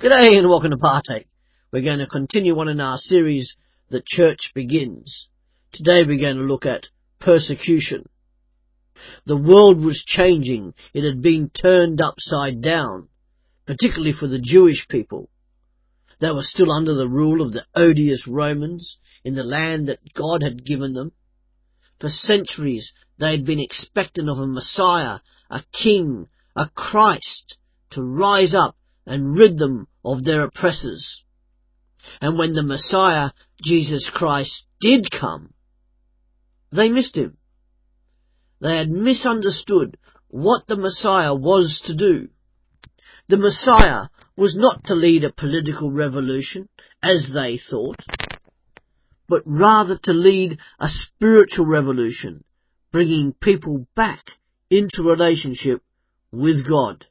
G'day and welcome to Partake. We're going to continue on in our series, The Church Begins. Today we're going to look at persecution. The world was changing. It had been turned upside down, particularly for the Jewish people. They were still under the rule of the odious Romans in the land that God had given them. For centuries they had been expectant of a Messiah, a King, a Christ to rise up and rid them of their oppressors. And when the Messiah, Jesus Christ, did come, they missed him. They had misunderstood what the Messiah was to do. The Messiah was not to lead a political revolution, as they thought, but rather to lead a spiritual revolution, bringing people back into relationship with God.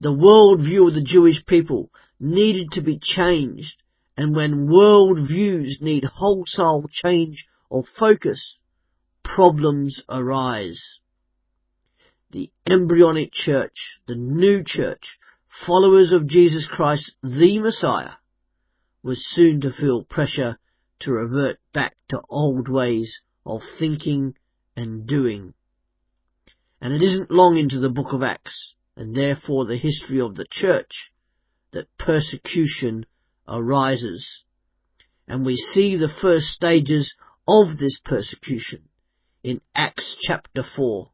The world view of the Jewish people needed to be changed, and when world views need wholesale change of focus, problems arise. The embryonic church, the new church, followers of Jesus Christ, the Messiah, was soon to feel pressure to revert back to old ways of thinking and doing. And it isn't long into the book of Acts, and therefore the history of the church, that persecution arises. And we see the first stages of this persecution in Acts chapter 4.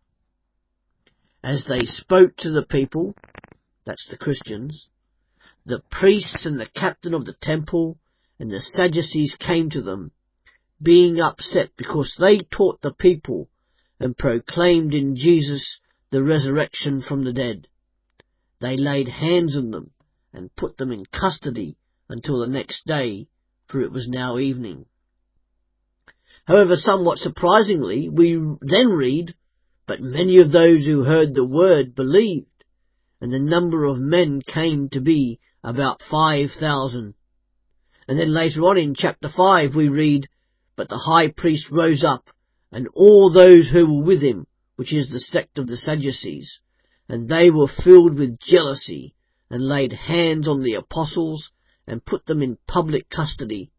As they spoke to the people, that's the Christians, the priests and the captain of the temple and the Sadducees came to them, being upset because they taught the people and proclaimed in Jesus the resurrection from the dead. They laid hands on them and put them in custody until the next day, for it was now evening. However, somewhat surprisingly, we then read, but many of those who heard the word believed, and the number of men came to be about five thousand. And then later on in chapter five we read, but the high priest rose up and all those who were with him, which is the sect of the Sadducees, and they were filled with jealousy and laid hands on the apostles and put them in public custody.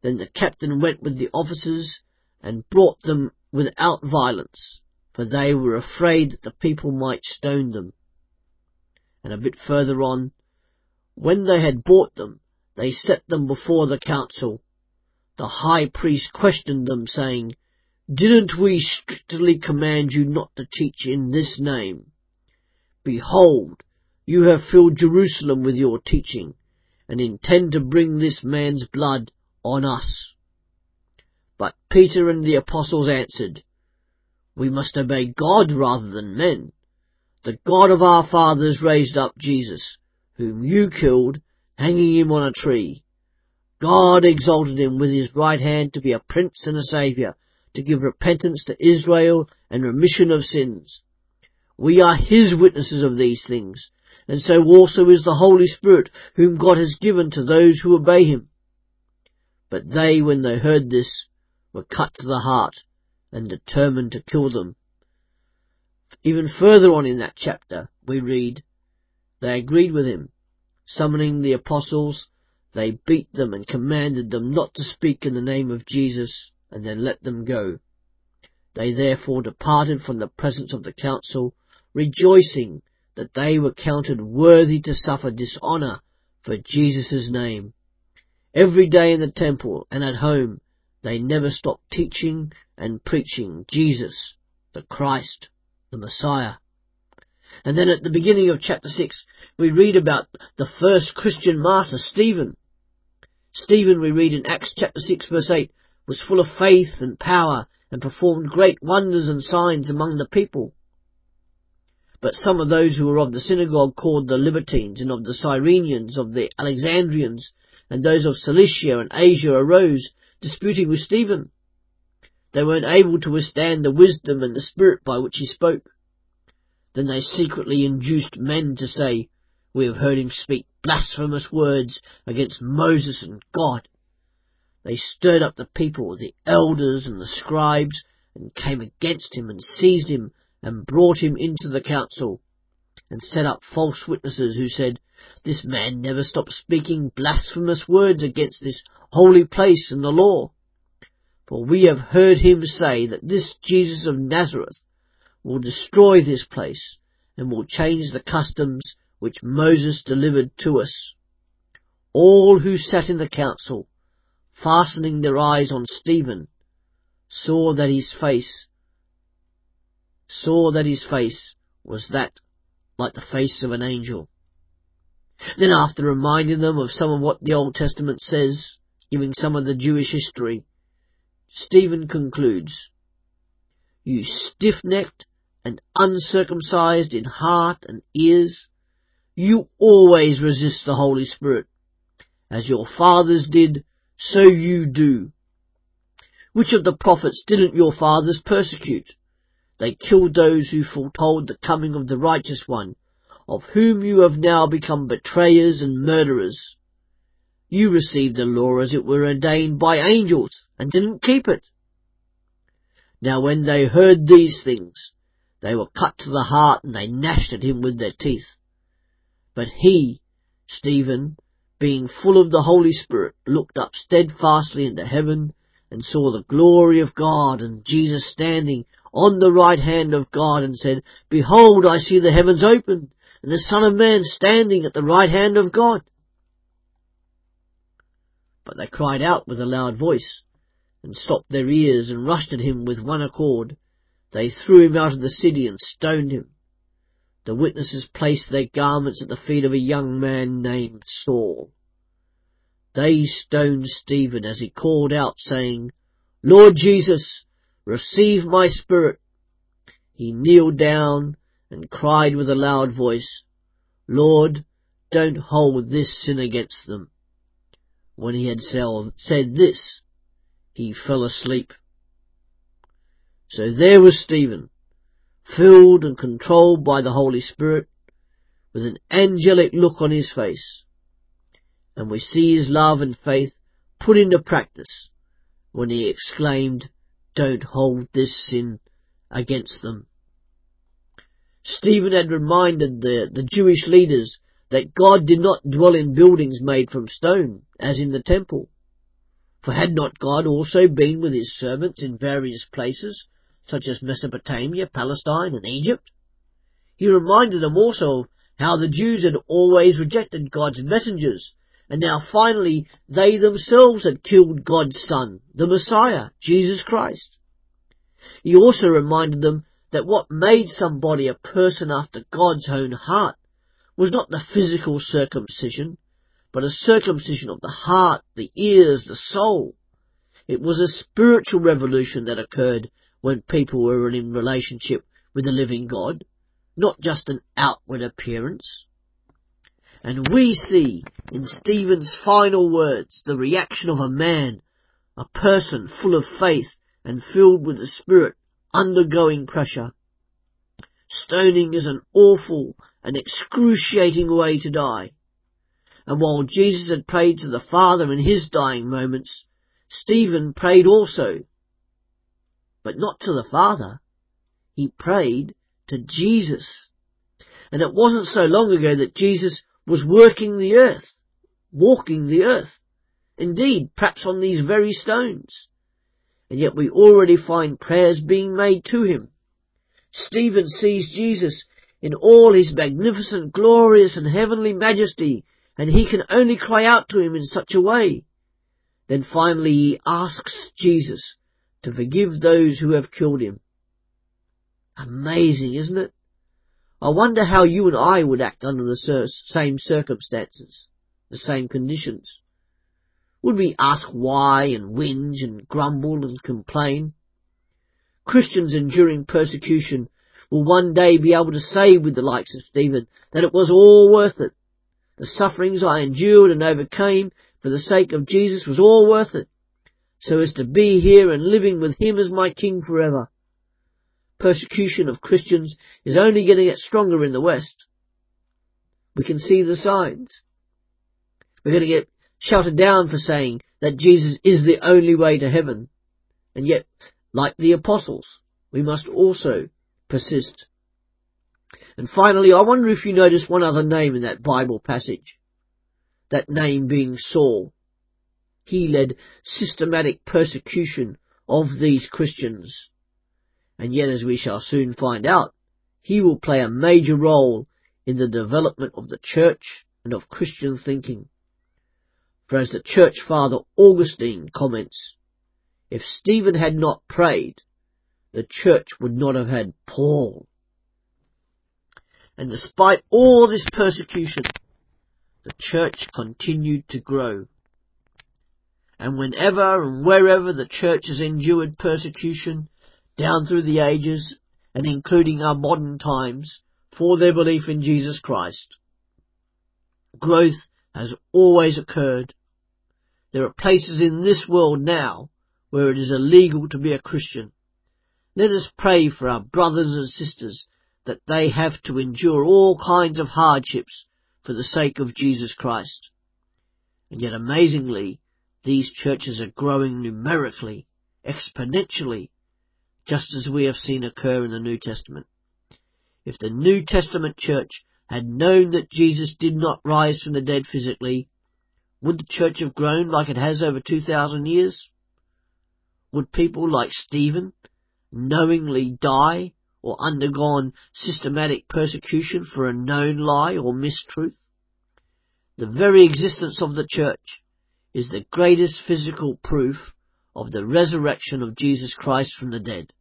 Then the captain went with the officers and brought them without violence, for they were afraid that the people might stone them. And a bit further on, when they had brought them, they set them before the council. The high priest questioned them, saying, Didn't we strictly command you not to teach in this name? Behold, you have filled Jerusalem with your teaching, and intend to bring this man's blood on us. But Peter and the apostles answered, We must obey God rather than men. The God of our fathers raised up Jesus, whom you killed, hanging him on a tree. God exalted him with his right hand to be a prince and a saviour, to give repentance to Israel and remission of sins. We are his witnesses of these things, and so also is the Holy Spirit, whom God has given to those who obey him. But they, when they heard this, were cut to the heart and determined to kill them. Even further on in that chapter, we read, they agreed with him. Summoning the apostles, they beat them and commanded them not to speak in the name of Jesus and then let them go. They therefore departed from the presence of the council, rejoicing that they were counted worthy to suffer dishonour for Jesus' name. Every day in the temple and at home, they never stopped teaching and preaching Jesus, the Christ, the Messiah. And then at the beginning of chapter 6, we read about the first Christian martyr, Stephen. Stephen, we read in Acts chapter 6 verse 8, was full of faith and power and performed great wonders and signs among the people. But some of those who were of the synagogue called the Libertines and of the Cyrenians, of the Alexandrians, and those of Cilicia and Asia arose, disputing with Stephen. They weren't able to withstand the wisdom and the spirit by which he spoke. Then they secretly induced men to say, We have heard him speak blasphemous words against Moses and God. They stirred up the people, the elders and the scribes, and came against him and seized him and brought him into the council. and set up false witnesses who said, This man never stopped speaking blasphemous words against this holy place and the law. For we have heard him say that this Jesus of Nazareth will destroy this place and will change the customs which Moses delivered to us. All who sat in the council, fastening their eyes on Stephen, saw that his face, saw that his face was that like the face of an angel. Then after reminding them of some of what the Old Testament says, giving some of the Jewish history, Stephen concludes, You stiff-necked and uncircumcised in heart and ears, you always resist the Holy Spirit. As your fathers did, so you do. Which of the prophets didn't your fathers persecute? They killed those who foretold the coming of the righteous one, of whom you have now become betrayers and murderers. You received the law as it were ordained by angels and didn't keep it. Now when they heard these things, they were cut to the heart and they gnashed at him with their teeth. But he, Stephen, being full of the Holy Spirit, looked up steadfastly into heaven and saw the glory of God and Jesus standing on the right hand of God and said, Behold, I see the heavens opened and the Son of Man standing at the right hand of God. But they cried out with a loud voice and stopped their ears and rushed at him with one accord. They threw him out of the city and stoned him. The witnesses placed their garments at the feet of a young man named Saul. They stoned Stephen as he called out saying, Lord Jesus, receive my spirit. He kneeled down and cried with a loud voice, Lord, don't hold this sin against them. When he had said this, he fell asleep. So there was Stephen, filled and controlled by the Holy Spirit, with an angelic look on his face. And we see his love and faith put into practice when he exclaimed, don't hold this sin against them. Stephen had reminded the, the Jewish leaders that God did not dwell in buildings made from stone, as in the temple. For had not God also been with his servants in various places, such as Mesopotamia, Palestine, and Egypt? He reminded them also how the Jews had always rejected God's messengers and now finally they themselves had killed God's son, the Messiah, Jesus Christ. He also reminded them that what made somebody a person after God's own heart was not the physical circumcision, but a circumcision of the heart, the ears, the soul. It was a spiritual revolution that occurred when people were in relationship with the living God, not just an outward appearance. And we see in Stephen's final words the reaction of a man, a person full of faith and filled with the Spirit, undergoing pressure. Stoning is an awful and excruciating way to die. And while Jesus had prayed to the Father in his dying moments, Stephen prayed also. But not to the Father. He prayed to Jesus. And it wasn't so long ago that Jesus was working the earth, walking the earth. Indeed, perhaps on these very stones. And yet we already find prayers being made to him. Stephen sees Jesus in all his magnificent, glorious and heavenly majesty, and he can only cry out to him in such a way. Then finally he asks Jesus to forgive those who have killed him. Amazing, isn't it? I wonder how you and I would act under the same circumstances, the same conditions. Would we ask why and whinge and grumble and complain? Christians enduring persecution will one day be able to say with the likes of Stephen that it was all worth it. The sufferings I endured and overcame for the sake of Jesus was all worth it, so as to be here and living with him as my king forever persecution of Christians is only going to get stronger in the West. We can see the signs. We're going to get shouted down for saying that Jesus is the only way to heaven. And yet, like the apostles, we must also persist. And finally, I wonder if you notice one other name in that Bible passage. That name being Saul. He led systematic persecution of these Christians. And yet, as we shall soon find out, he will play a major role in the development of the church and of Christian thinking. For as the church father Augustine comments, if Stephen had not prayed, the church would not have had Paul. And despite all this persecution, the church continued to grow. And whenever and wherever the church has endured persecution, down through the ages, and including our modern times, for their belief in Jesus Christ, growth has always occurred. There are places in this world now where it is illegal to be a Christian. Let us pray for our brothers and sisters that they have to endure all kinds of hardships for the sake of Jesus Christ. And yet amazingly, these churches are growing numerically, exponentially, just as we have seen occur in the New Testament. If the New Testament church had known that Jesus did not rise from the dead physically, would the church have grown like it has over 2,000 years? Would people like Stephen knowingly die or undergone systematic persecution for a known lie or mistruth? The very existence of the church is the greatest physical proof of the resurrection of Jesus Christ from the dead.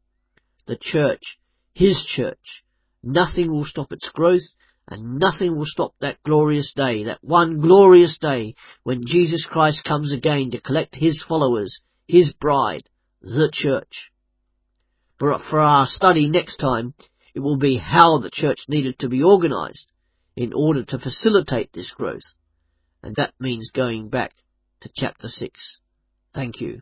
The church, His church, nothing will stop its growth and nothing will stop that glorious day, that one glorious day when Jesus Christ comes again to collect His followers, His bride, the church. But for our study next time, it will be how the church needed to be organized in order to facilitate this growth. And that means going back to chapter 6. Thank you.